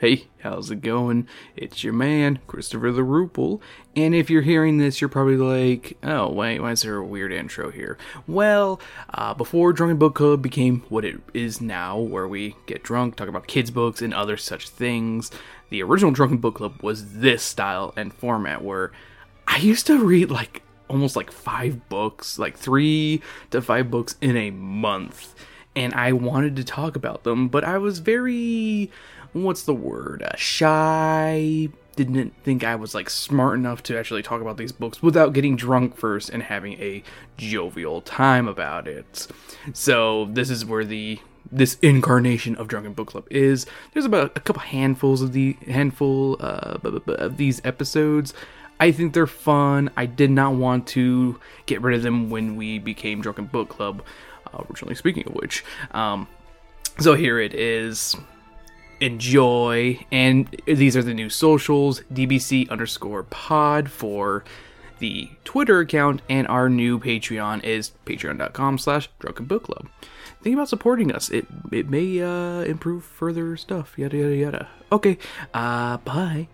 Hey, how's it going? It's your man, Christopher the Rupel. And if you're hearing this, you're probably like, oh, wait, why is there a weird intro here? Well, uh, before Drunken Book Club became what it is now, where we get drunk, talk about kids' books, and other such things, the original Drunken Book Club was this style and format where I used to read like almost like five books, like three to five books in a month. And I wanted to talk about them, but I was very what's the word? Uh, shy. Didn't think I was like smart enough to actually talk about these books without getting drunk first and having a jovial time about it. So this is where the this incarnation of Drunken Book Club is. There's about a couple handfuls of the handful uh, of these episodes. I think they're fun. I did not want to get rid of them when we became Drunken Book Club. Uh, originally speaking of which, um, so here it is enjoy. And these are the new socials DBC underscore pod for the Twitter account, and our new Patreon is patreon.com slash drunken book club. Think about supporting us. It it may uh, improve further stuff. Yada yada yada. Okay. Uh bye.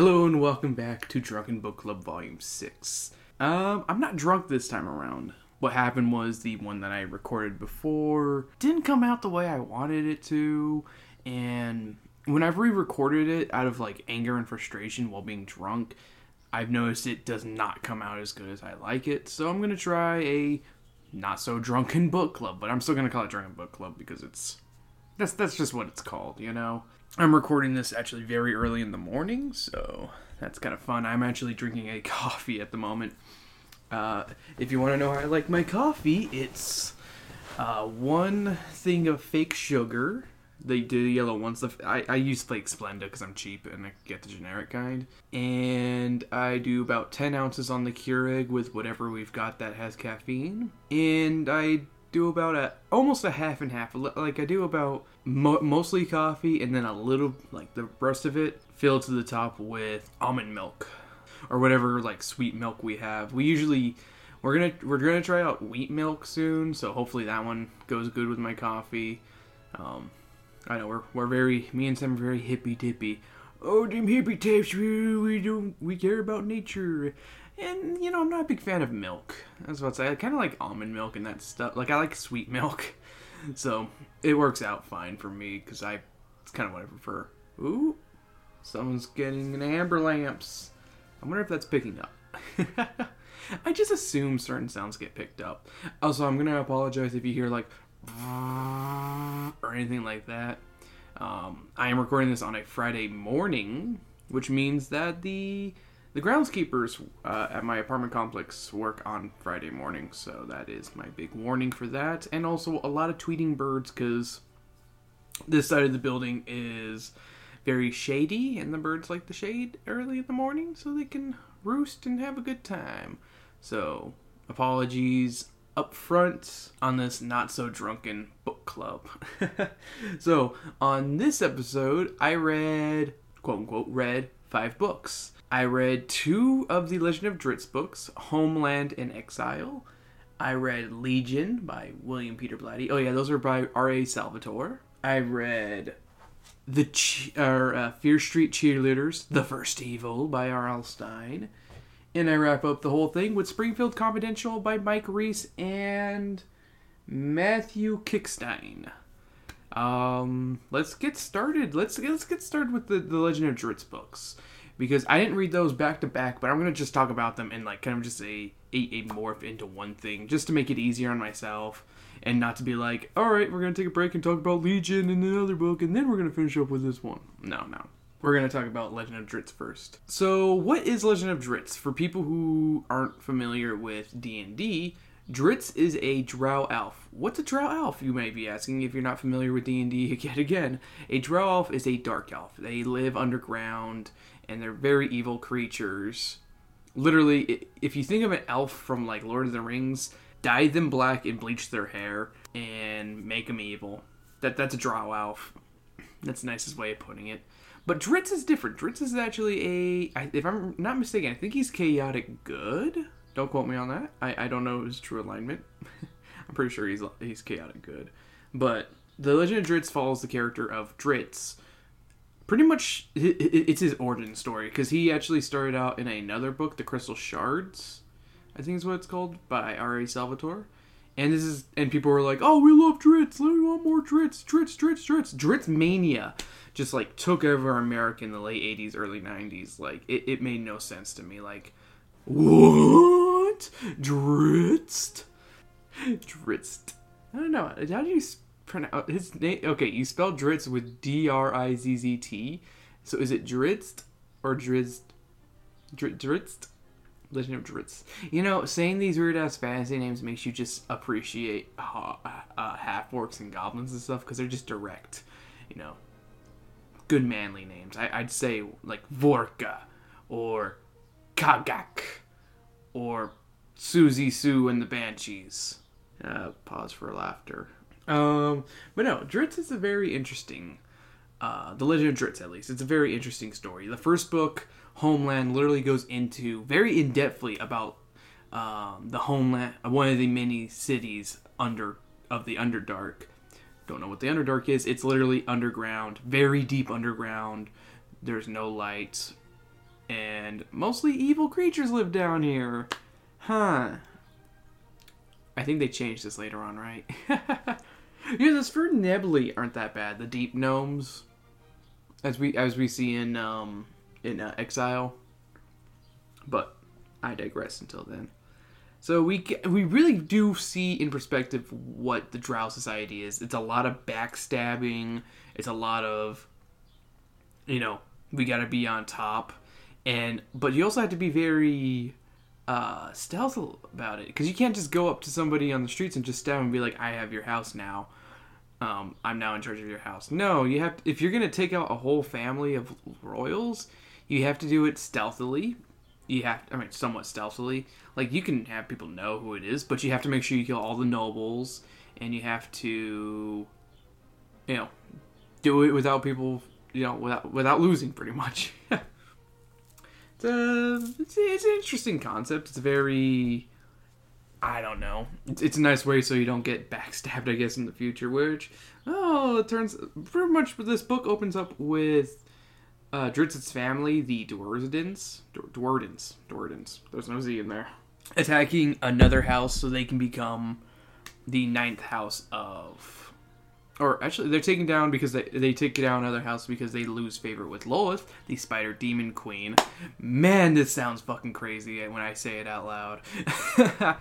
Hello and welcome back to Drunken Book Club Volume 6. Um, I'm not drunk this time around. What happened was the one that I recorded before didn't come out the way I wanted it to, and when I've re recorded it out of like anger and frustration while being drunk, I've noticed it does not come out as good as I like it, so I'm gonna try a not so drunken book club, but I'm still gonna call it Drunken Book Club because it's that's that's just what it's called, you know. I'm recording this actually very early in the morning, so that's kind of fun. I'm actually drinking a coffee at the moment. Uh, if you want to know how I like my coffee, it's uh, one thing of fake sugar. They do the yellow ones. I, I use Flake Splenda because I'm cheap and I get the generic kind. And I do about 10 ounces on the Keurig with whatever we've got that has caffeine. And I do about a almost a half and half. Like I do about mo- mostly coffee and then a little like the rest of it filled to the top with almond milk or whatever like sweet milk we have. We usually we're gonna we're gonna try out wheat milk soon, so hopefully that one goes good with my coffee. Um, I know we're we're very me and Sam are very hippy dippy. Oh, them hippy tips, we we do we care about nature. And you know, I'm not a big fan of milk. That's what I say. I kind of like almond milk and that stuff. Like I like sweet milk, so it works out fine for me because I it's kind of what I prefer. Ooh, someone's getting an amber lamps. I wonder if that's picking up. I just assume certain sounds get picked up. Also, I'm gonna apologize if you hear like or anything like that. Um, I am recording this on a Friday morning, which means that the the groundskeepers uh, at my apartment complex work on Friday mornings, so that is my big warning for that. And also a lot of tweeting birds because this side of the building is very shady, and the birds like the shade early in the morning so they can roost and have a good time. So, apologies up front on this not so drunken book club. so, on this episode, I read, quote unquote, read five books. I read two of the Legend of Drizzt books, Homeland and Exile. I read Legion by William Peter Blatty. Oh yeah, those are by R.A. Salvatore. I read the che- uh, Fear Street Cheerleaders, The First Evil by R.L. Stine. And I wrap up the whole thing with Springfield Confidential by Mike Reiss and Matthew Klickstein. Um, let's get started. Let's let's get started with the, the Legend of Drizzt books because I didn't read those back to back, but I'm gonna just talk about them and like kind of just a, a, a morph into one thing, just to make it easier on myself and not to be like, all right, we're gonna take a break and talk about Legion and another book, and then we're gonna finish up with this one. No, no. We're gonna talk about Legend of Drizzt first. So, what is Legend of Drizzt? For people who aren't familiar with D and D, Drizzt is a drow elf. What's a drow elf, you may be asking if you're not familiar with D&D yet again. A drow elf is a dark elf. They live underground and they're very evil creatures. Literally, if you think of an elf from like Lord of the Rings, dye them black and bleach their hair and make them evil. That that's a drow elf. That's the nicest way of putting it. But Dritz is different. Dritz is actually a, if I'm not mistaken, I think he's chaotic good. Don't quote me on that. I, I don't know his true alignment. I'm pretty sure he's he's chaotic good. But the Legend of Dritz follows the character of Drizzt. Pretty much, it's his origin story because he actually started out in another book, The Crystal Shards. I think is what it's called by R.A. Salvatore. And this is and people were like, "Oh, we love Dritz. We want more Dritz. Dritz, Dritz, Dritz." Dritz mania just like took over America in the late '80s, early '90s. Like it, it made no sense to me. Like, what? Dritz? Dritz? I don't know. How do you pronounce his name? Okay, you spell Dritz with D R I Z Z T. So is it Dritz or Drizzt? Dr- Dritz? Legend of Dritz. You know, saying these weird ass fantasy names makes you just appreciate uh, uh, half orcs and goblins and stuff because they're just direct, you know, good manly names. I, I'd say like Vorka or Kagak or Susie Sue and the Banshees. Uh, pause for laughter. Um, but no, Dritz is a very interesting. Uh, the Legend of Dritz, at least, it's a very interesting story. The first book, Homeland, literally goes into very in depthly about um, the homeland, one of the many cities under of the Underdark. Don't know what the Underdark is. It's literally underground, very deep underground. There's no light, and mostly evil creatures live down here. Huh. I think they changed this later on, right? yeah, the svirfnebli aren't that bad. The deep gnomes, as we as we see in um in uh, Exile. But I digress until then. So we we really do see in perspective what the Drow society is. It's a lot of backstabbing. It's a lot of, you know, we got to be on top, and but you also have to be very uh, stealth about it because you can't just go up to somebody on the streets and just stab them and be like, "I have your house now. Um, I'm now in charge of your house." No, you have to, if you're gonna take out a whole family of royals, you have to do it stealthily. You have, I mean, somewhat stealthily. Like you can have people know who it is, but you have to make sure you kill all the nobles, and you have to, you know, do it without people, you know, without without losing, pretty much. it's a it's, it's an interesting concept. It's very I don't know. It's, it's a nice way so you don't get backstabbed, I guess, in the future. Which oh, it turns pretty much. This book opens up with uh, Dritzit's family, the Do'Urdens, Do'Urdens, Do'Urdens. There's no Z in there. Attacking another house so they can become the ninth house of or actually they're taken down because they, they take down another house because they lose favor with Lilith, the spider demon queen. Man, this sounds fucking crazy when I say it out loud.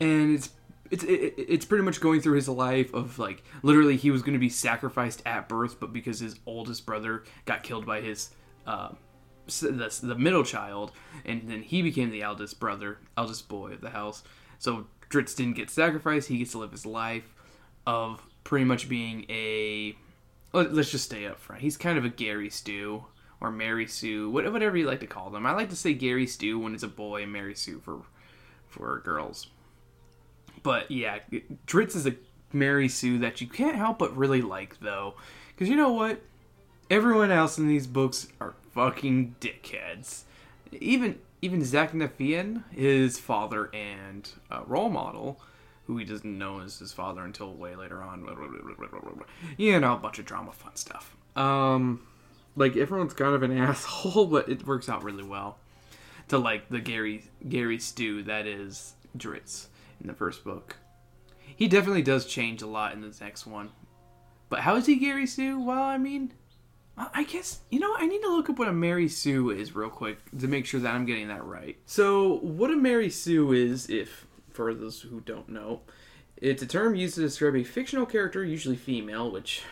and it's it's it, it's pretty much going through his life of like literally he was going to be sacrificed at birth, but because his oldest brother got killed by his uh, the, the middle child, and then he became the eldest brother, eldest boy of the house. So Dritz didn't get sacrificed; he gets to live his life of pretty much being a. let- Let's just stay up front. He's kind of a Gary Stu or Mary Sue, whatever you like to call them. I like to say Gary Stu when it's a boy, and Mary Sue for for girls. But yeah, Dritz is a Mary Sue that you can't help but really like, though. Because you know what? Everyone else in these books are fucking dickheads. Even even Zaknafein, his father and uh, role model, who he doesn't know is his father until way later on. You know, a bunch of drama, fun stuff. Um, like everyone's kind of an asshole, but it works out really well. To like the Gary Gary Stu that is Dritz in the first book. He definitely does change a lot in this next one. But how is he Gary Sue? Well, I mean, I I guess you know I need to look up what a Mary Sue is real quick to make sure that I'm getting that right. So, what a Mary Sue is, if for those who don't know, it's a term used to describe a fictional character, usually female, which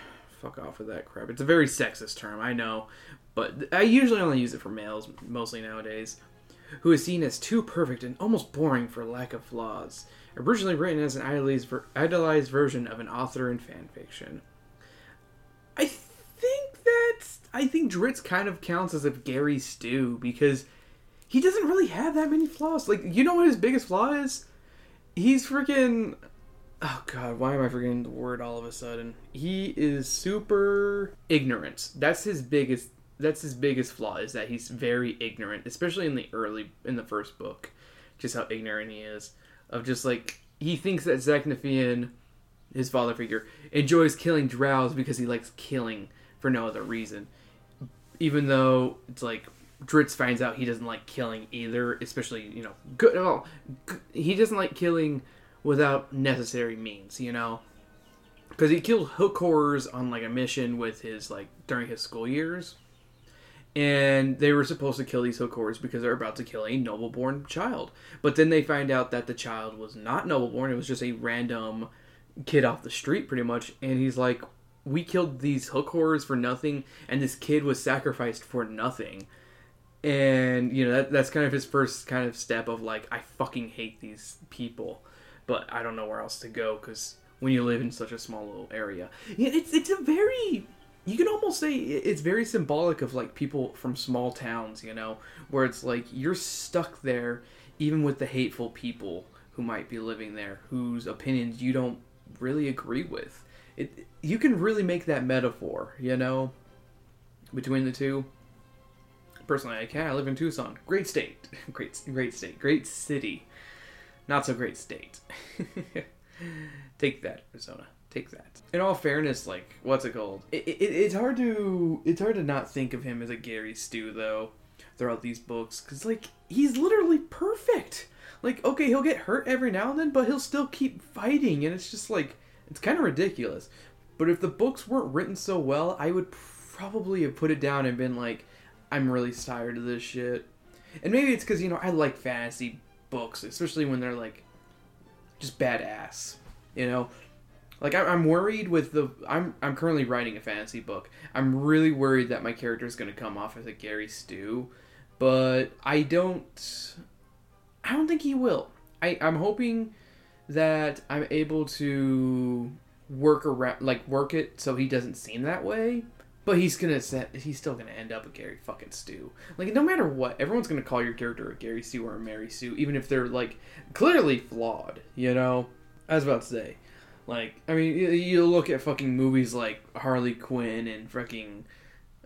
fuck off with that crap. It's a very sexist term, I know, but I usually only use it for males, mostly nowadays, who is seen as too perfect and almost boring for lack of flaws. Originally written as an idolized, ver- idolized version of an author in fan fiction. I think that's. I think Dritz kind of counts as a Gary Stu because he doesn't really have that many flaws. Like, you know what his biggest flaw is? He's freaking. oh god, why am I forgetting the word all of a sudden? He is super ignorant. That's his biggest that's his biggest flaw is that he's very ignorant, especially in the early in the first book. Just how ignorant he is of just like he thinks that Zaknafein, his father figure, enjoys killing drows because he likes killing for no other reason. Even though it's like Drizzt finds out he doesn't like killing either, especially you know, good. Oh, well, he doesn't like killing without necessary means, you know, because he killed hook horrors on like a mission with his like during his school years, and they were supposed to kill these hook horrors because they're about to kill a noble-born child. But then they find out that the child was not noble-born; it was just a random kid off the street, pretty much. And he's like, "We killed these hook horrors for nothing, and this kid was sacrificed for nothing." And you know that, that's kind of his first kind of step of like i fucking hate these people but i don't know where else to go because when you live in such a small little area it's it's a very you can almost say it's very symbolic of like people from small towns you know where it's like you're stuck there even with the hateful people who might be living there whose opinions you don't really agree with. It you can really make that metaphor you know between the two personally I can. I live in Tucson. Great state. Great great state. Great city. Not so great state. Take that, Arizona. Take that. In all fairness, like what's it called? It, it, it's hard to it's hard to not think of him as a Gary Stu though throughout these books because like he's literally perfect. Like okay, he'll get hurt every now and then, but he'll still keep fighting, and it's just like it's kind of ridiculous. But if the books weren't written so well, I would probably have put it down and been like, I'm really tired of this shit. And maybe it's because, you know, I like fantasy books, especially when they're like just badass, you know? Like I'm worried with the I'm I'm currently writing a fantasy book. I'm really worried that my character is going to come off as a Gary Stu, but I don't I don't think he will. I I'm hoping that I'm able to work around like work it so he doesn't seem that way but he's gonna set. He's still gonna end up a Gary fucking Stu. Like no matter what, everyone's gonna call your character a Gary Stu or a Mary Sue, even if they're like clearly flawed. You know, I was about to say, like I mean, you, you look at fucking movies like Harley Quinn and fucking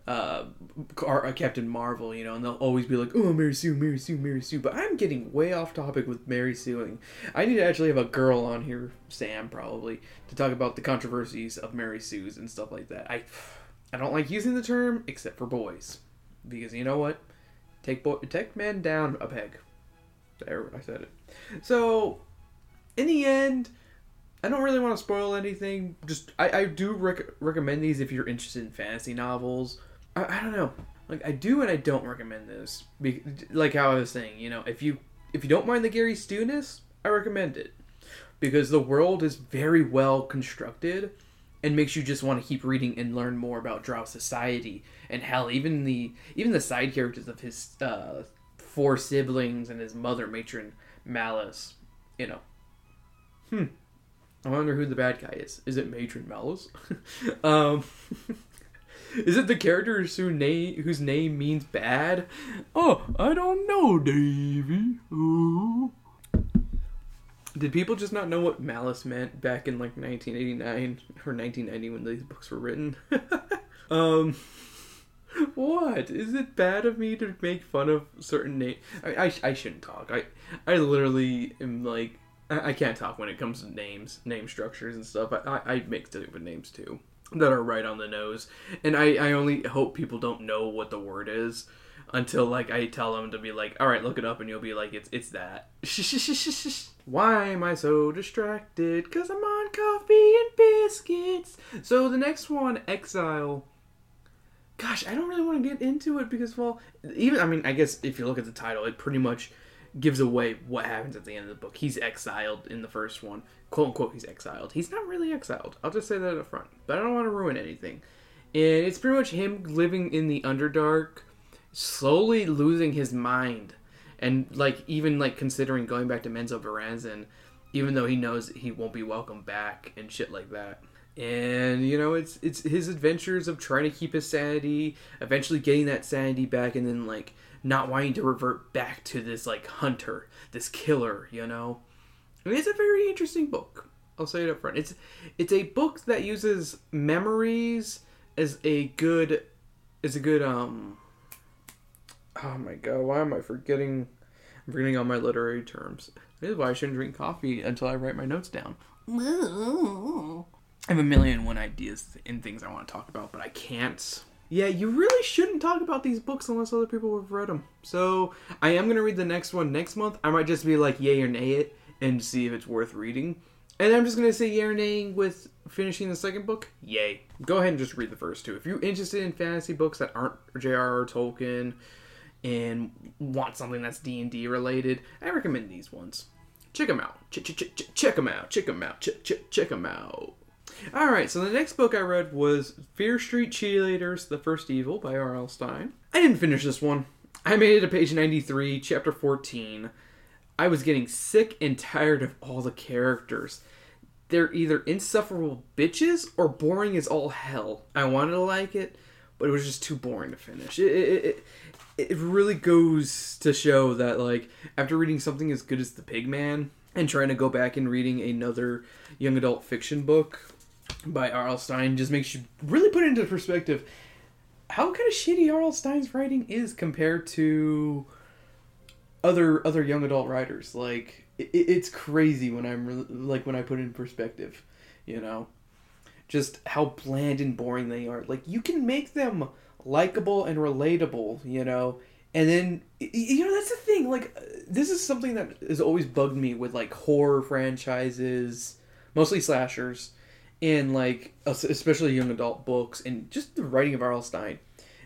uh, uh, Captain Marvel, you know, and they'll always be like, "Oh, Mary Sue, Mary Sue, Mary Sue." But I'm getting way off topic with Mary Sueing. I need to actually have a girl on here, Sam, probably, to talk about the controversies of Mary Sue's and stuff like that. I I don't like using the term except for boys, because you know what? Take boy, take men down a peg. There, I said it. So, in the end, I don't really want to spoil anything. Just I, I do rec- recommend these if you're interested in fantasy novels. I, I don't know, like I do and I don't recommend this. Be- like how I was saying, you know, if you if you don't mind the Gary Stewness, I recommend it because the world is very well constructed and makes you just want to keep reading and learn more about Drow society and hell, even the even the side characters of his uh, four siblings and his mother, matron Malice. You know, hmm. I wonder who the bad guy is. Is it Matron Malice? um, is it the character whose name whose name means bad? Oh, I don't know, Davy. Did people just not know what malice meant back in like 1989 or 1990 when these books were written? um, what is it bad of me to make fun of certain names? I, I, I shouldn't talk. I I literally am like I, I can't talk when it comes to names, name structures and stuff. I, I, I make stupid names too that are right on the nose, and I I only hope people don't know what the word is until like I tell them to be like, all right, look it up, and you'll be like, it's it's that. Why am I so distracted? Cause I'm on coffee and biscuits. So the next one, Exile. Gosh, I don't really want to get into it because, well, even I mean, I guess if you look at the title, it pretty much gives away what happens at the end of the book. He's exiled in the first one, quote unquote. He's exiled. He's not really exiled. I'll just say that up front, but I don't want to ruin anything. And it's pretty much him living in the Underdark slowly losing his mind. And like even like considering going back to Menzo Menzoberranzan even though he knows he won't be welcome back and shit like that. And you know it's it's his adventures of trying to keep his sanity eventually getting that sanity back and then like not wanting to revert back to this like hunter this killer you know? I mean, it's a very interesting book. I'll say it up front. It's it's a book that uses memories as a good as a good um oh my god, why am I forgetting I'm forgetting all my literary terms. This is why I shouldn't drink coffee until I write my notes down. I have a million and one ideas and things I want to talk about, but I can't. Yeah, you really shouldn't talk about these books unless other people have read them. So I am gonna read the next one next month. I might just be like yay or nay it and see if it's worth reading. And I'm just gonna say yay or nay with finishing the second book. Yay. Go ahead and just read the first two. If you're interested in fantasy books that aren't J.R.R. Tolkien and want something that's D and D related, I recommend these ones. Check them out. Ch- ch- ch- check them out. Check them out. Ch- ch- check them out. All right, so the next book I read was Fear Street Cheerleaders: The First Evil by R.L. Stine. I didn't finish this one. I made it to page 93, chapter 14. I was getting sick and tired of all the characters. They're either insufferable bitches or boring as all hell. I wanted to like it, but it was just too boring to finish. It, it, it, it really goes to show that like after reading something as good as The Pigman and trying to go back and reading another young adult fiction book by R.L. Stine just makes you really put into perspective how kind of shitty R.L. Stine's writing is compared to other other young adult writers. Like it, it's crazy when I'm re- like when I put it in perspective, you know, just how bland and boring they are. Like you can make them likable and relatable, you know. And then you know that's the thing. Like uh, this is something that has always bugged me with like horror franchises, mostly slashers, and like especially young adult books and just the writing of R.L. Stine,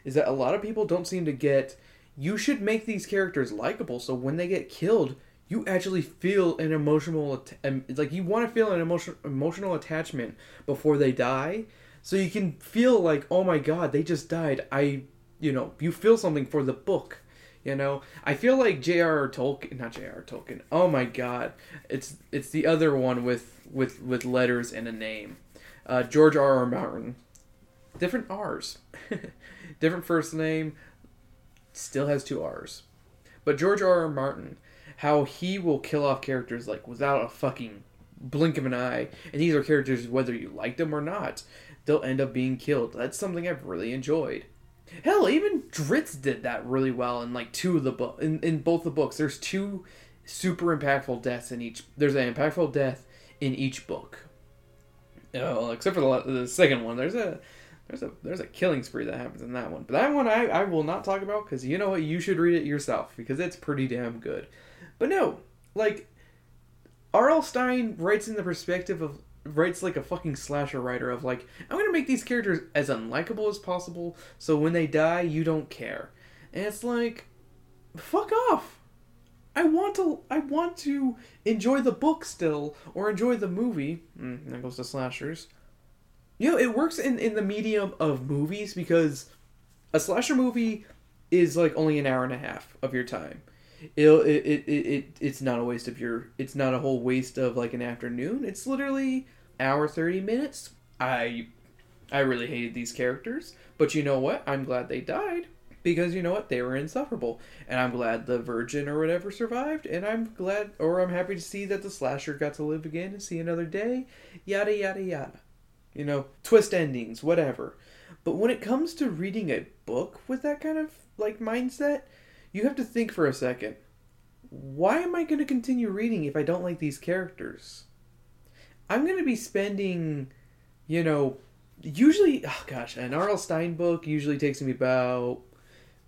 is that a lot of people don't seem to get. You should make these characters likable, so when they get killed, you actually feel an emotional like you want to feel an emotional emotional attachment before they die so you can feel like, oh my god, they just died. I, you know, you feel something for the book. You know, I feel like J.R.R. Tolkien, not J.R.R. Tolkien. Oh my God, it's it's the other one with with with letters and a name. Uh, George R. R. Martin, different R's, different first name, still has two R's. But George R. R. Martin, how he will kill off characters like without a fucking blink of an eye, and these are characters whether you like them or not they'll end up being killed. That's something I've really enjoyed. Hell, even Dritz did that really well in like two of the book in, in both the books. There's two super impactful deaths in each. There's an impactful death in each book. Oh, except for the, the second one. There's a there's a there's a killing spree that happens in that one. But that one I, I will not talk about because you know what you should read it yourself because it's pretty damn good. But no, like R.L. Stine writes in the perspective of writes like a fucking slasher writer of like I'm gonna make these characters as unlikable as possible so when they die you don't care. And it's like fuck off. I want to I want to enjoy the book still or enjoy the movie. Mm, that goes to slashers. You know, it works in, in the medium of movies because a slasher movie is like only an hour and a half of your time. It'll, it, it, it, it, it's not a waste of your, it's not a whole waste of like an afternoon. It's literally hour 30 minutes. I, I really hated these characters, but you know what? I'm glad they died because you know what? They were insufferable. And I'm glad the virgin or whatever survived. And I'm glad, or I'm happy to see that the slasher got to live again and see another day. Yada, yada, yada. You know, twist endings, whatever. But when it comes to reading a book with that kind of like mindset, you have to think for a second. Why am I going to continue reading if I don't like these characters? I'm going to be spending, you know, usually, oh gosh, an R.L. Stine book usually takes me about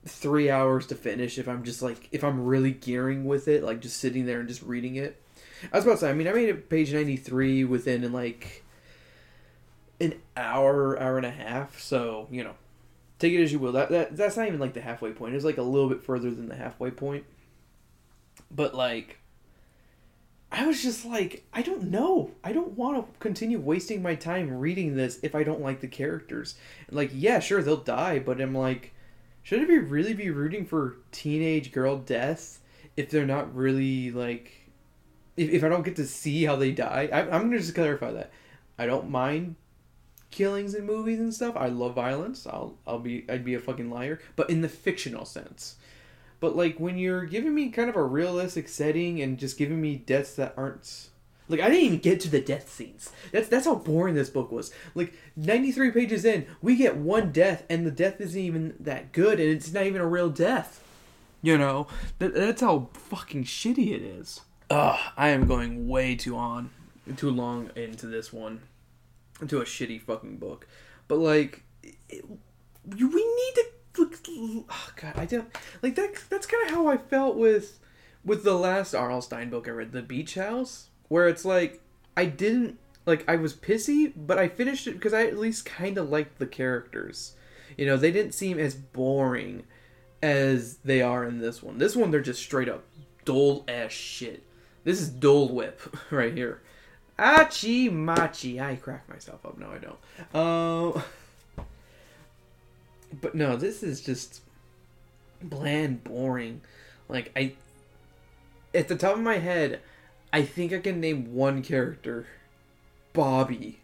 three hours to finish if I'm just like, if I'm really gearing with it, like just sitting there and just reading it. I was about to say, I mean, I made it page 93 within like an hour, hour and a half, so, you know, take it as you will. That, that that's not even like the halfway point. It's like a little bit further than the halfway point. But like I was just like, I don't know. I don't want to continue wasting my time reading this if I don't like the characters. Like, yeah, sure they'll die, but I'm like, should I be really be rooting for teenage girl death if they're not really like if, if I don't get to see how they die? I, I'm gonna just clarify that. I don't mind killings in movies and stuff. I love violence. I'll I'll be I'd be a fucking liar, but in the fictional sense. But like when you're giving me kind of a realistic setting and just giving me deaths that aren't Like I didn't even get to the death scenes. That's that's how boring this book was. Like 93 pages in, we get one death and the death isn't even that good and it's not even a real death. You know, that, that's how fucking shitty it is. Ugh, I am going way too on, too long into this one, into a shitty fucking book. But like, it, we need to. Oh God, I don't like that. That's kind of how I felt with with the last R.L. Stine book I read, The Beach House, where it's like I didn't like I was pissy, but I finished it because I at least kind of liked the characters. You know, they didn't seem as boring as they are in this one. This one, they're just straight up dull ass shit. This is Dole Whip right here. Achi machi. I crack myself up. No, I don't. Uh, but no, this is just bland, boring. Like I, at the top of my head, I think I can name one character, Bobby.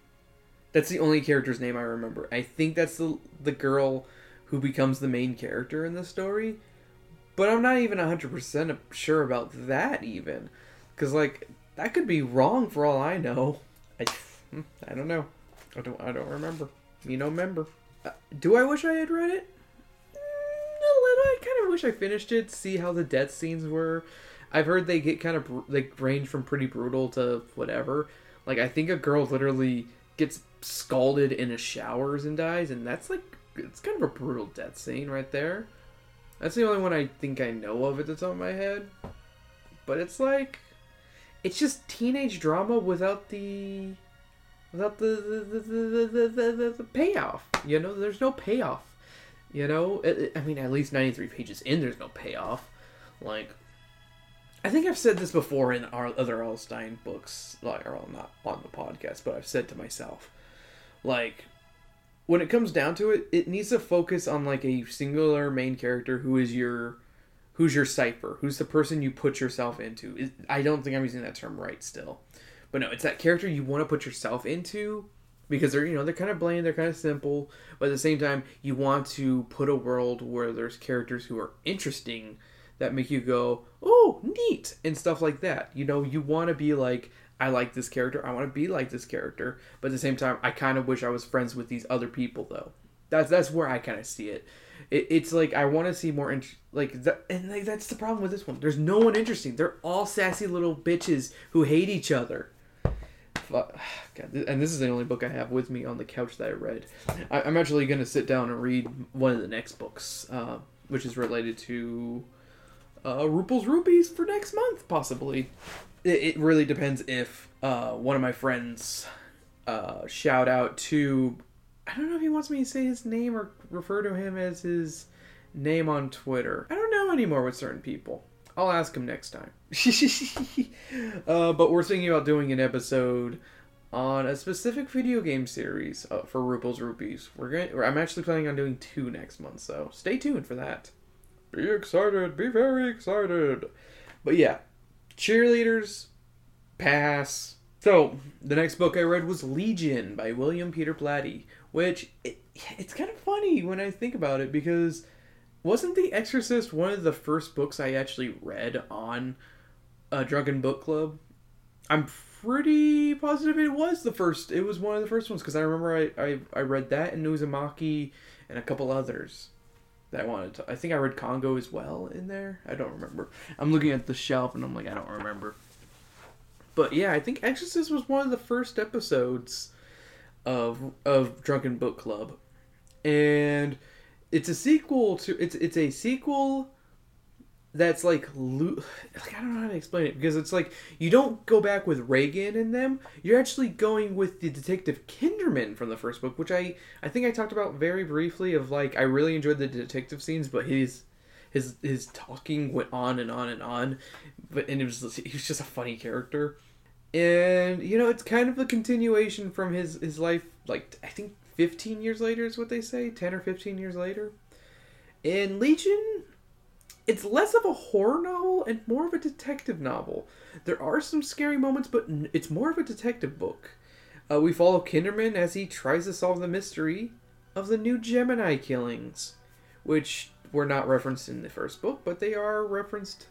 That's the only character's name I remember. I think that's the the girl who becomes the main character in the story. But I'm not even 100% sure about that, even. Because, like, that could be wrong for all I know. I, I don't know. I don't, I don't remember. You know, remember. Uh, do I wish I had read it? Mm, a little. I kind of wish I finished it, see how the death scenes were. I've heard they get kind of, like, range from pretty brutal to whatever. Like, I think a girl literally gets scalded in a showers and dies, and that's, like, it's kind of a brutal death scene right there. That's the only one I think I know of at the top of my head. But it's like it's just teenage drama without the without the the, the, the, the, the, payoff. You know, there's no payoff. You know, I mean, at least 93 pages in, there's no payoff. Like, I think I've said this before in our other R.L. Stine books, like, or not on the podcast, but I've said to myself, like, when it comes down to it, it needs to focus on like a singular main character who is your who's your cipher, who's the person you put yourself into. I don't think I'm using that term right still. But no, it's that character you want to put yourself into because they're you know they're kind of bland, they're kind of simple, but at the same time you want to put a world where there's characters who are interesting that make you go, "Oh, neat." and stuff like that. You know, you want to be like I like this character. I want to be like this character. But at the same time, I kind of wish I was friends with these other people, though. That's that's where I kind of see it. it. It's like I want to see more, int- like, and like that's the problem with this one. There's no one interesting. They're all sassy little bitches who hate each other. God, and this is the only book I have with me on the couch that I read. I, am actually going to sit down and read one of the next books, uh, which is related to uh, Rupees for next month, possibly it, it really depends if uh, one of my friends uh, shout out to I don't know if he wants me to say his name or refer to him as his name on Twitter. I don't know anymore with certain people. I'll ask him next time. uh, but we're thinking about doing an episode on a specific video game series uh, for Rupel's Rupees. We're going. I'm actually planning on doing two next month, so stay tuned for that. Be excited. Be very excited. But yeah, Cheerleaders, pass. So, the next book I read was Legion by William Peter Blatty, which it, it's kind of funny when I think about it because wasn't The Exorcist one of the first books I actually read on a Drunken Book Club? I'm pretty positive it was the first. It was one of the first ones because I remember I, I, I read that and Uzumaki and a couple others that I wanted to. I think I read Congo as well in there. I don't remember. I'm looking at the shelf and I'm like, I don't remember. But yeah, I think Exorcist was one of the first episodes of of Drunken Book Club, and it's a sequel to it's it's a sequel that's like, like I don't know how to explain it because it's like you don't go back with Regan in them. You're actually going with the detective Kinderman from the first book, which I I think I talked about very briefly. Of like I really enjoyed the detective scenes, but his his his talking went on and on and on, but and it was he was just a funny character, and you know it's kind of a continuation from his his life. Like I think 15 years later is what they say, 10 or 15 years later. In Legion, it's less of a horror novel and more of a detective novel. There are some scary moments, but it's more of a detective book. Uh, we follow Kinderman as he tries to solve the mystery of the new Gemini killings, which were not referenced in the first book, but they are referenced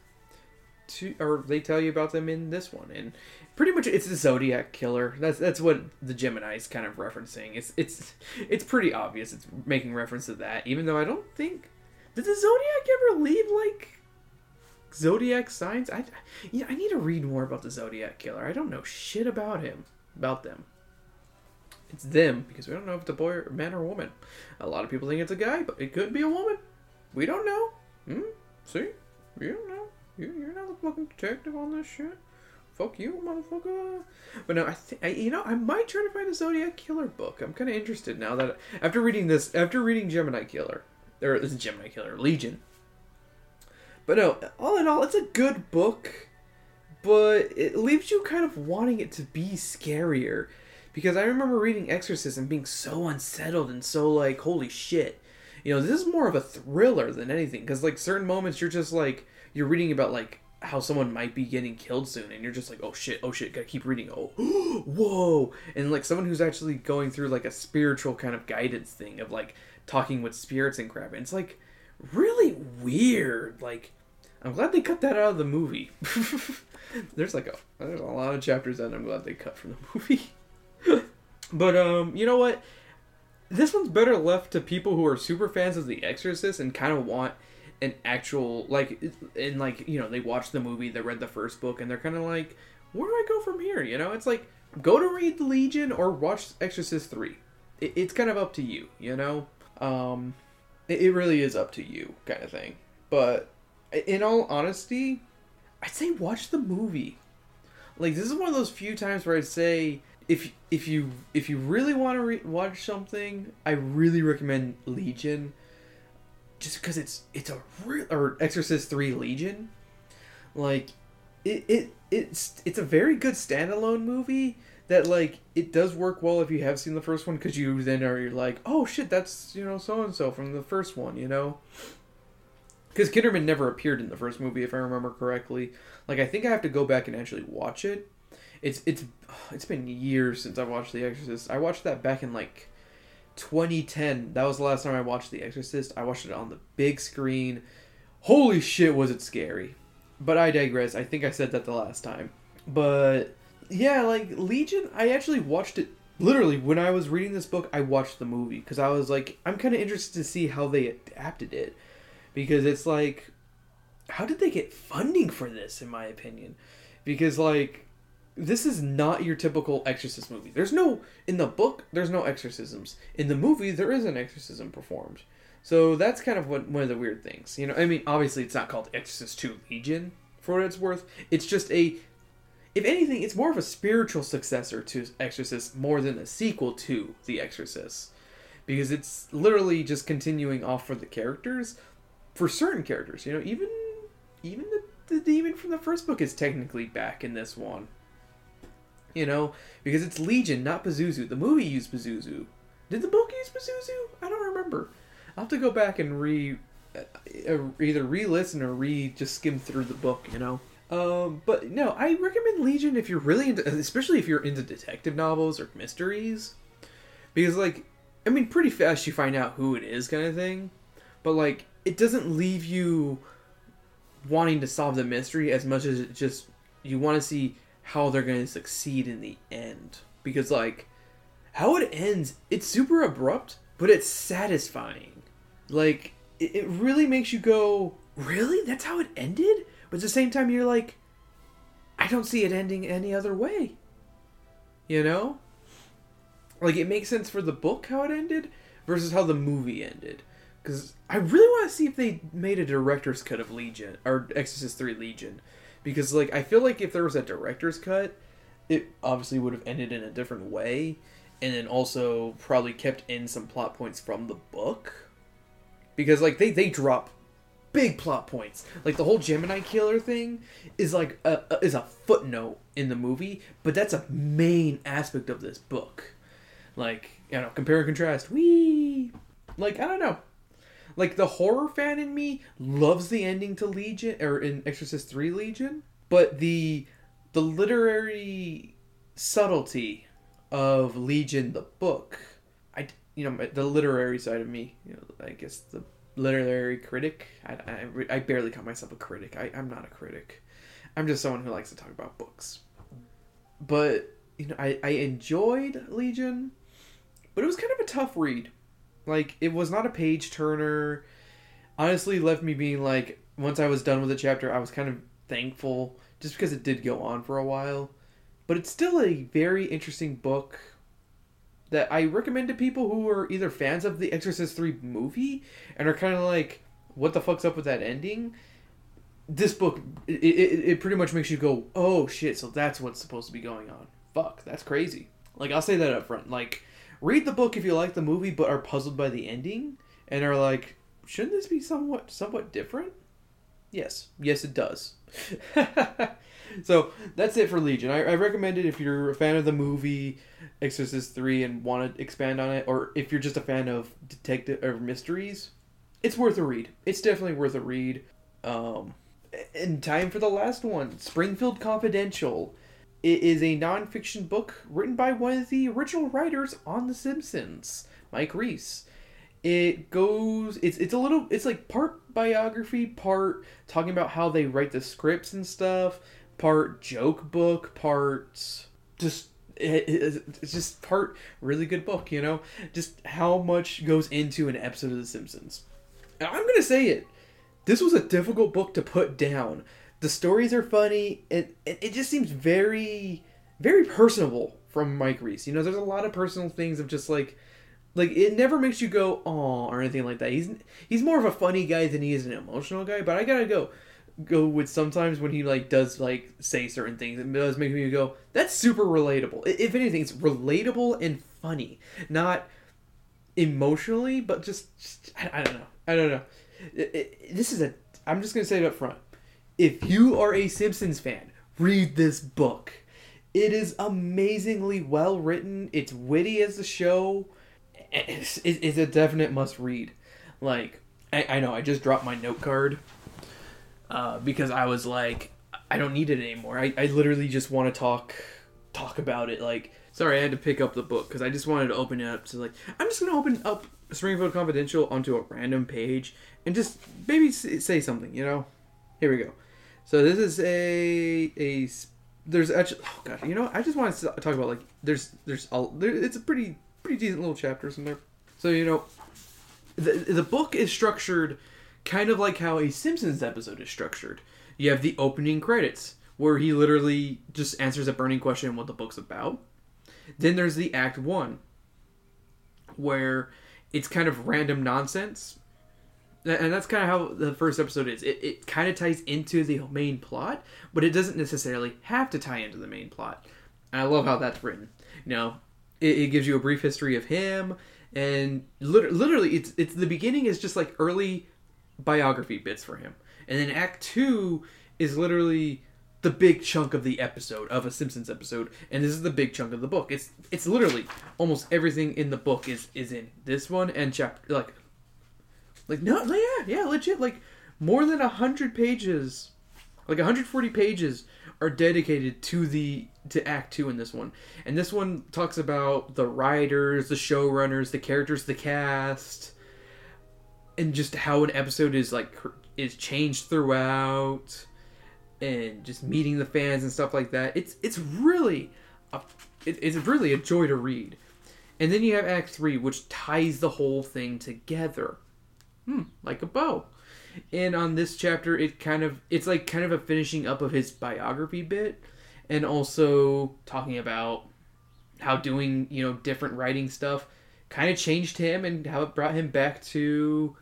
to, or they tell you about them in this one, and pretty much it's the Zodiac killer. That's that's what the Gemini is kind of referencing. It's it's it's pretty obvious. It's making reference to that, even though I don't think did the Zodiac ever leave like zodiac signs. I yeah, I need to read more about the Zodiac killer. I don't know shit about him, about them. It's them because we don't know if it's a boy or man or woman. A lot of people think it's a guy, but it could be a woman. We don't know. Hmm? See? You don't know. You, you're not the fucking detective on this shit. Fuck you, motherfucker. But no, I think you know I might try to find a Zodiac Killer book. I'm kind of interested now that after reading this, after reading Gemini Killer, or this is Gemini Killer Legion. But no, all in all, it's a good book, but it leaves you kind of wanting it to be scarier. Because I remember reading Exorcism being so unsettled and so like, holy shit. You know, this is more of a thriller than anything. Because like certain moments, you're just like, you're reading about like how someone might be getting killed soon and you're just like oh shit oh shit gotta keep reading. Oh whoa. And like someone who's actually going through like a spiritual kind of guidance thing of like talking with spirits and crap and it's like really weird. Like i'm glad they cut that out of the movie. There's like a there's a lot of chapters that i'm glad they cut from the movie. But um you know what? This one's better left to people who are super fans of the exorcist and kind of want an actual like and like you know they watched the movie they read the first book and they're kind of like where do i go from here you know? It's like go to read the legion or watch exorcist 3 it, it's kind of up to you you know? Um it, it really is up to you kind of thing. But in all honesty i'd say watch the movie. Like this is one of those few times where i'd say if if you if you really want to re- watch something i really recommend legion just because it's it's a real or Exorcist Three Legion, like it it it's it's a very good standalone movie that like it does work well if you have seen the first one because you then are like oh shit that's you know so and so from the first one you know? Because Kinderman never appeared in the first movie if I remember correctly. Like I think I have to go back and actually watch it. It's it's it's been years since I watched The Exorcist. I watched that back in like 2010. That was the last time I watched The Exorcist. I watched it on the big screen. Holy shit, was it scary. But I digress. I think I said that the last time. But yeah, like Legion, I actually watched it literally when I was reading this book, I watched the movie because I was like, I'm kind of interested to see how they adapted it because it's like, how did they get funding for this? In my opinion, because like this is not your typical exorcist movie. There's no in the book. There's no exorcisms. In the movie, there is an exorcism performed. So that's kind of what, one of the weird things. You know, I mean, obviously, it's not called Exorcist Two Legion for what it's worth. It's just a, if anything, it's more of a spiritual successor to Exorcist more than a sequel to The Exorcist, because it's literally just continuing off for the characters, for certain characters. You know, even even the, the demon from the first book is technically back in this one you know, because it's Legion, not Pazuzu. The movie used Pazuzu. Did the book use Pazuzu? I don't remember. I'll have to go back and re, uh, either re-listen or re just skim through the book. You know. Um, but no, I recommend Legion if you're really into, especially if you're into detective novels or mysteries, because like, I mean, pretty fast you find out who it is, kind of thing. But like, it doesn't leave you wanting to solve the mystery as much as it just you want to see how they're going to succeed in the end. Because, like, how it ends, it's super abrupt, but it's satisfying. Like, it, it really makes you go, really? That's how it ended? But at the same time, you're like, I don't see it ending any other way. You know? Like, it makes sense for the book how it ended versus how the movie ended. Because I really want to see if they made a director's cut of Legion, or Exorcist 3 Legion because like I feel like if there was a director's cut, it obviously would have ended in a different way, and then also probably kept in some plot points from the book, because like they they drop big plot points. Like the whole Gemini killer thing is like a, a, is a footnote in the movie, but that's a main aspect of this book. Like you know, compare and contrast. We like I don't know. Like the horror fan in me loves the ending to Legion or in Exorcist 3 Legion, but the the literary subtlety of Legion the book, I you know the literary side of me, you know, I guess the literary critic. I, I, I barely call myself a critic. I, I'm not a critic. I'm just someone who likes to talk about books. But you know, I, I enjoyed Legion, but it was kind of a tough read. Like it was not a page turner. Honestly, left me being like once I was done with the chapter, I was kind of thankful just because it did go on for a while. But it's still a very interesting book that I recommend to people who are either fans of the Exorcist 3 movie and are kind of like, what the fuck's up with that ending? This book, it, it, it pretty much makes you go, oh shit, so that's what's supposed to be going on. Fuck, that's crazy. Like, I'll say that up front. Like, read the book if you like the movie but are puzzled by the ending and are like, shouldn't this be somewhat somewhat different? Yes, yes, it does. so that's it for Legion. I, I recommend it if you're a fan of the movie Exorcist Three and want to expand on it, or if you're just a fan of detective or mysteries. It's worth a read. It's definitely worth a read. Um, in time for the last one, Springfield Confidential. It is a nonfiction book written by one of the original writers on The Simpsons, Mike Reiss it goes it's it's a little it's like part biography part talking about how they write the scripts and stuff part joke book part just it, it, it's just part really good book you know? Just how much goes into an episode of the simpsons. I'm gonna say it this was a difficult book to put down the stories are funny it, it, it just seems very very personable from mike Reiss. you know there's a lot of personal things of just like like it never makes you go oh or anything like that. He's he's more of a funny guy than he is an emotional guy. But I gotta go go with sometimes when he like does like say certain things it does make me go that's super relatable. If anything, it's relatable and funny, not emotionally, but just, just I, I, don't know. I don't know. It, it, this is a. I'm just gonna say it up front. If you are a Simpsons fan, read this book. It is amazingly well written. It's witty as a show it's, it's a definite must read. Like, I, I know I just dropped my note card uh, because I was like, I don't need it anymore. I, I literally just want to talk talk about it. Like, sorry, I had to pick up the book because I just wanted to open it up to like, I'm just gonna open up Springfield Confidential onto a random page and just maybe say something. You know, here we go. So this is a a there's actually oh god you know I just want to talk about like there's there's all there, it's a pretty pretty decent little chapters in there. So you know, the the book is structured kind of like how a Simpsons episode is structured. You have the opening credits where he literally just answers a burning question what the book's about. Then there's the act 1 where it's kind of random nonsense. And that's kind of how the first episode is. It, it kind of ties into the main plot, but it doesn't necessarily have to tie into the main plot. And I love how that's written. You know, it, it gives you a brief history of him, and literally, literally, it's it's the beginning is just like early biography bits for him, and then Act Two is literally the big chunk of the episode of a Simpsons episode, and this is the big chunk of the book. It's it's literally almost everything in the book is is in this one and chapter like like no yeah yeah legit like more than hundred pages, like 140 pages are dedicated to the to act 2 in this one. And this one talks about the writers the showrunners the characters the cast and just how an episode is like is changed throughout and just meeting the fans and stuff like that. It's it's really a, it, it's really a joy to read. And then you have act 3 which ties the whole thing together hmm, like a bow. And on this chapter it kind of it's like kind of a finishing up of his biography bit and also talking about how doing you know different writing stuff kind of changed him and how it brought him back to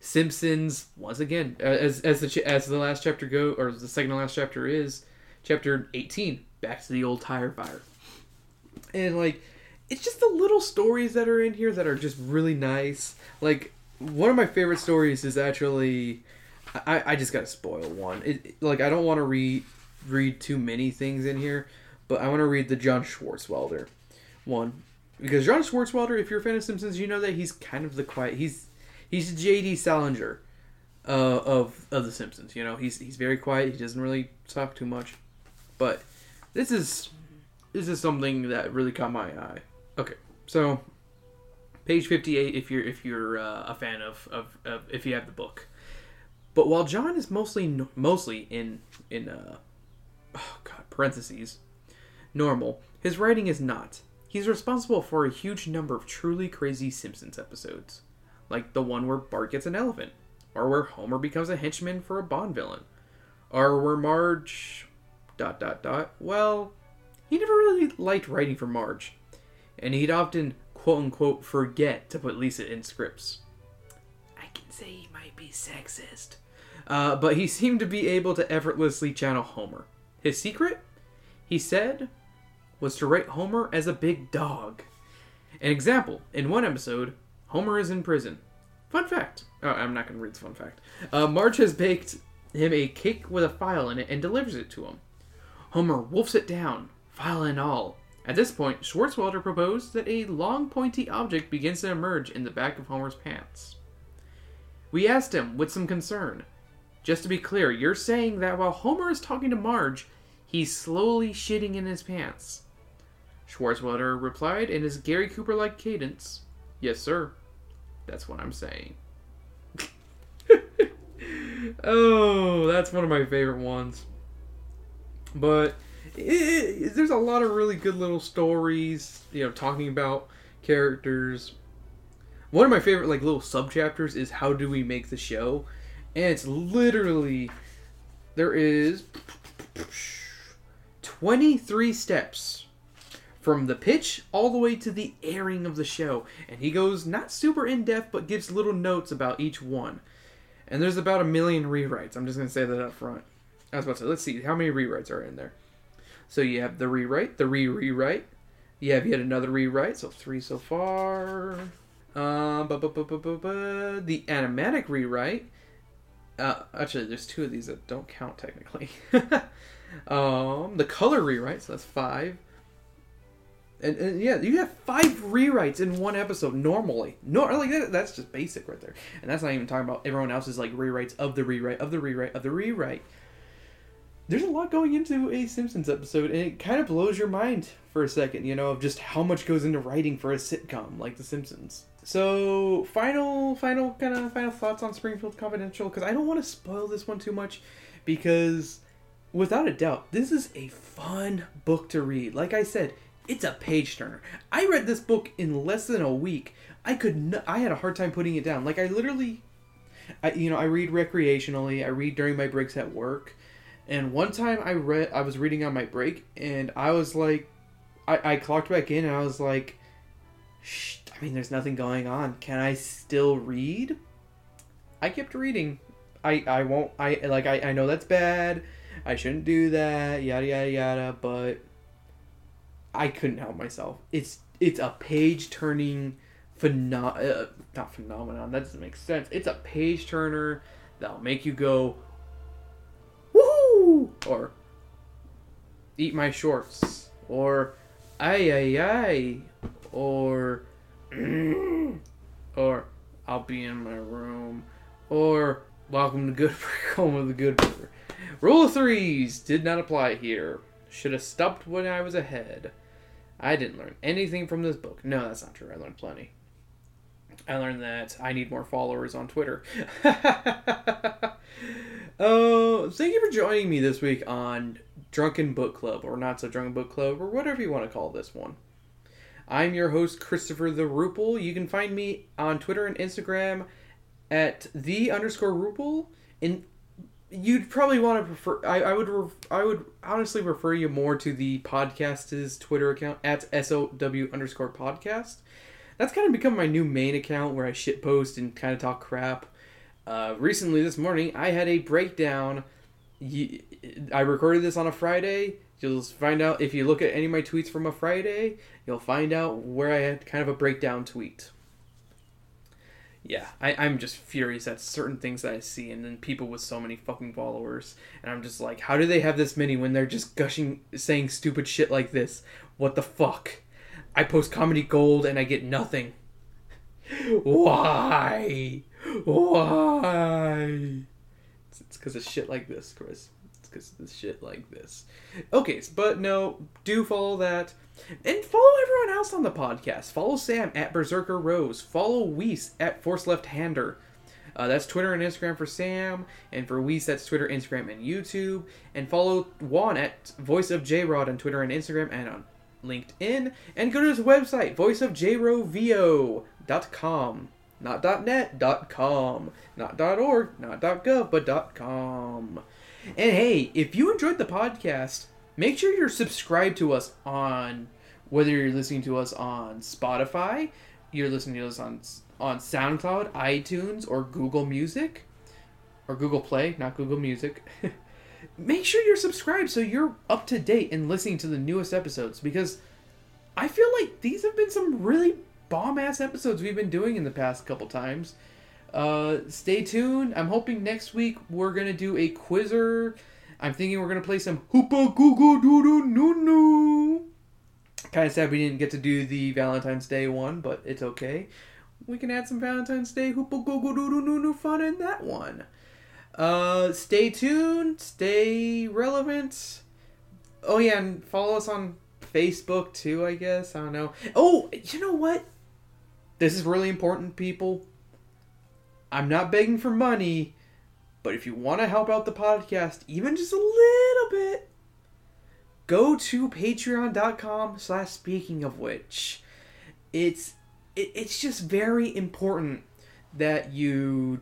Simpsons once again as as the as the last chapter go or the second to last chapter is chapter 18 back to the old tire fire. And like it's just the little stories that are in here that are just really nice. Like one of my favorite stories is actually I, I just gotta spoil one. It, like I don't want to read read too many things in here, but I want to read the John Swartzwelder one because John Swartzwelder, if you're a fan of Simpsons, you know that he's kind of the quiet. He's he's J.D. Salinger uh, of of the Simpsons. You know, he's he's very quiet. He doesn't really talk too much, but this is this is something that really caught my eye. Okay, so page 58 if you're if you're uh, a fan of, of, of if you have the book but while john is mostly mostly in in uh oh god, parentheses, normal. His writing is not. He's responsible for a huge number of truly crazy Simpsons episodes, like the one where Bart gets an elephant, or where Homer becomes a henchman for a Bond villain, or where Marge. dot dot dot. Well, he never really liked writing for Marge, and he'd often quote unquote forget to put Lisa in scripts. I can say he might be sexist. Uh, but he seemed to be able to effortlessly channel Homer. His secret, he said, was to write Homer as a big dog. An example in one episode, Homer is in prison. Fun fact. Oh, I'm not going to read the fun fact. Uh, Marge has baked him a cake with a file in it and delivers it to him. Homer wolfs it down, file and all. At this point, Swartzwelder proposed that a long, pointy object begins to emerge in the back of Homer's pants. We asked him with some concern. Just to be clear, you're saying that while Homer is talking to Marge, he's slowly shitting in his pants. Swartzwelder replied in his Gary Cooper like cadence, Yes, sir. That's what I'm saying. oh, that's one of my favorite ones. But it, there's a lot of really good little stories, you know, talking about characters. One of my favorite like little sub chapters is how do we make the show, and it's literally there is 23 steps from the pitch all the way to the airing of the show, and he goes not super in depth but gives little notes about each one. And there's about a million rewrites. I'm just gonna say that up front. I was about to say, let's see how many rewrites are in there. So you have the rewrite, the re rewrite. You have yet another rewrite, so three so far. Um, bu- bu- bu- bu- bu- bu- the animatic rewrite. Uh, actually, there's two of these that don't count technically. um, the color rewrite, so that's five. And, and yeah, you have five rewrites in one episode normally. No, like that, that's just basic right there. And that's not even talking about everyone else's like rewrites of the rewrite of the rewrite of the rewrite there's a lot going into a Simpsons episode, and it kind of blows your mind for a second, you know, of just how much goes into writing for a sitcom like The Simpsons. So, final, final kind of final thoughts on Springfield Confidential, because I don't want to spoil this one too much, because without a doubt, this is a fun book to read. Like I said, it's a page turner. I read this book in less than a week. I could, n- I had a hard time putting it down. Like I literally, I you know, I read recreationally. I read during my breaks at work and one time I read, I was reading on my break, and I was like, I, I clocked back in, and I was like, Shh, I mean, there's nothing going on. Can I still read? I kept reading. I, I won't, I, like, I, I know that's bad. I shouldn't do that, yada, yada, yada, but I couldn't help myself. It's, it's a page turning phenom, uh, not phenomenon, that doesn't make sense. It's a page turner that'll make you go, or eat my shorts, or ay ay ay, or or I'll be in my room, or welcome to Good Home of the Good Burger. Rule of threes did not apply here. Should have stopped when I was ahead. I didn't learn anything from this book. No, that's not true. I learned plenty. I learned that I need more followers on Twitter. Oh, thank you for joining me this week on Drunken Book Club, or Not So Drunken Book Club, or whatever you want to call this one. I'm your host, Christopher the Rupel. You can find me on Twitter and Instagram at the underscore Rupel. And you'd probably want to prefer. I, I would. I would honestly refer you more to the podcast's Twitter account at sow underscore podcast. That's kind of become my new main account where I shitpost and kind of talk crap. Uh, recently, this morning, I had a breakdown. I recorded this on a Friday. You'll find out if you look at any of my tweets from a Friday, you'll find out where I had kind of a breakdown tweet. Yeah, I, I'm just furious at certain things that I see, and then people with so many fucking followers, and I'm just like, how do they have this many when they're just gushing, saying stupid shit like this? What the fuck? I post comedy gold and I get nothing. Why? Why? It's because of shit like this, Chris. It's because of shit like this. Okay, but no, do follow that. And follow everyone else on the podcast. Follow Sam at Berserker Rose. Follow Weiss at Force Left Hander. Uh, that's Twitter and Instagram for Sam, and for Weiss, that's Twitter, Instagram, and YouTube. And follow Juan at Voice of J Rod on Twitter and Instagram and on LinkedIn. And go to his website, voiceofjrovio.com. Not .net, .com. Not .org, not .gov, but .com. And hey, if you enjoyed the podcast, make sure you're subscribed to us on whether you're listening to us on Spotify, you're listening to us on on SoundCloud, iTunes, or Google Music, or Google Play, not Google Music. make sure you're subscribed so you're up to date and listening to the newest episodes because I feel like these have been some really bomb ass episodes we've been doing in the past couple times. Uh, stay tuned. I'm hoping next week we're gonna do a quizzer. I'm thinking we're gonna play some Hoopa Google Doodoo Noo Noo. Kind of sad we didn't get to do the Valentine's Day one, but it's okay. We can add some Valentine's Day Hoopa Google Doodoo Noo Noo fun in that one. Uh, stay tuned. Stay relevant. Oh yeah, and follow us on Facebook too. I guess I don't know. Oh, you know what? This is really important, people. I'm not begging for money, but if you want to help out the podcast, even just a little bit, go to patreon.com slash speaking of which. It's it, it's just very important that you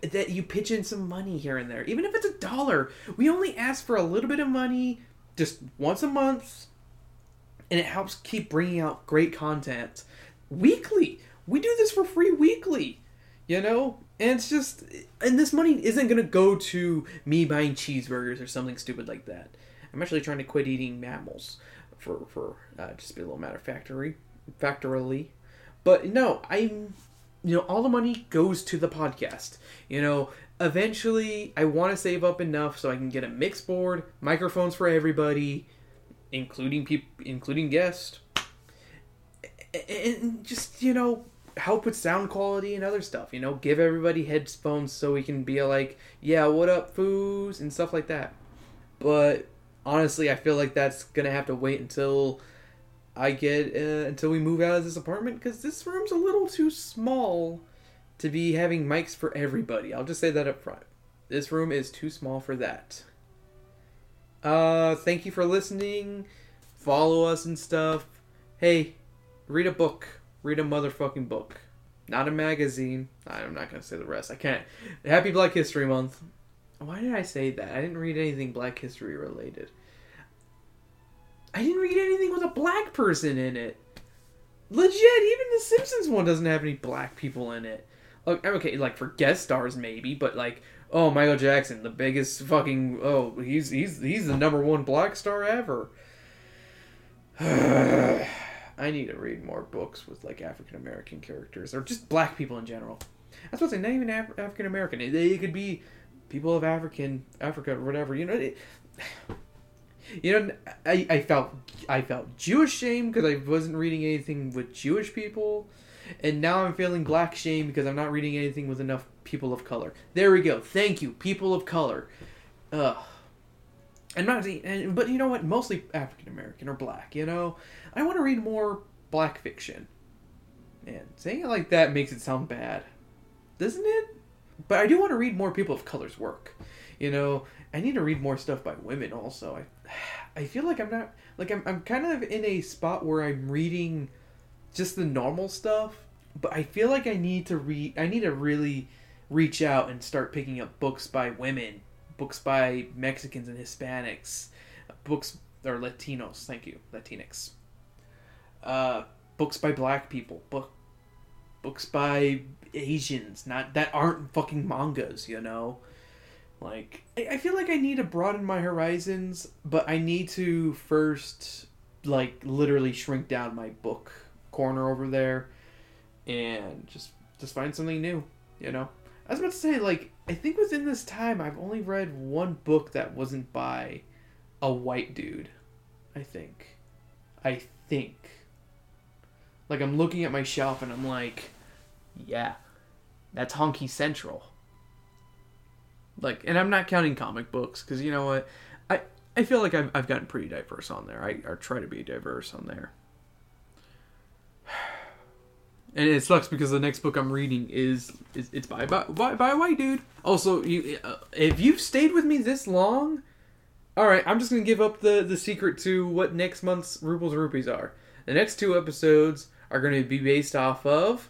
that you pitch in some money here and there. Even if it's a dollar. We only ask for a little bit of money just once a month and it helps keep bringing out great content weekly. We do this for free weekly, you know? And it's just, and this money isn't gonna go to me buying cheeseburgers or something stupid like that. I'm actually trying to quit eating mammals for, for uh, just be a little matter factory, factorily. But no, I'm, you know, all the money goes to the podcast. You know, eventually I want to save up enough so I can get a mix board, microphones for everybody, including people, including guests, and just you know help with sound quality and other stuff. You know, give everybody headphones so we can be like, yeah, what up, foos, and stuff like that. But honestly, I feel like that's gonna have to wait until I get uh, until we move out of this apartment because this room's a little too small to be having mics for everybody. I'll just say that up front. This room is too small for that. Uh, thank you for listening. Follow us and stuff. Hey, read a book. Read a motherfucking book. Not a magazine. I'm not gonna say the rest. I can't. Happy Black History Month. Why did I say that? I didn't read anything Black History related. I didn't read anything with a black person in it. Legit, even the Simpsons one doesn't have any black people in it. Okay, like for guest stars maybe, but like, oh, Michael Jackson, the biggest fucking oh, he's he's he's the number one black star ever. I need to read more books with like African American characters or just black people in general. I'm saying. Not even Af- African American. It, it could be people of African Africa or whatever. You know. It, you know, I, I felt I felt Jewish shame because I wasn't reading anything with Jewish people, and now I'm feeling black shame because I'm not reading anything with enough people of color. There we go. Thank you, people of color. Ugh. And not, and, but you know what? Mostly African American or black. You know, I want to read more black fiction. Man, saying it like that makes it sound bad, doesn't it? But I do want to read more people of color's work. You know, I need to read more stuff by women also. I I feel like I'm not like I'm I'm kind of in a spot where I'm reading just the normal stuff, but I feel like I need to read I need to really reach out and start picking up books by women, books by Mexicans and Hispanics, books or Latinos, thank you, Latinx. Uh books by black people, book books by Asians, not that aren't fucking mangas, you know. Like, I, feel like I need to broaden my horizons, but I need to first, like, literally shrink down my book corner over there and just just find something new, you know? I was about to say, like, I think within this time I've only read one book that wasn't by a white dude. I think. I think. Like, I'm looking at my shelf and I'm like, yeah, that's Honky Central. Like, and I'm not counting comic books because you know what, I I feel like I've I've gotten pretty diverse on there. I, I try to be diverse on there. And it sucks because the next book I'm reading is, is it's by, by by a white dude. Also, you uh, if you've stayed with me this long, all right, I'm just gonna give up the the secret to what next month's Rubles Rupees are. The next two episodes are going to be based off of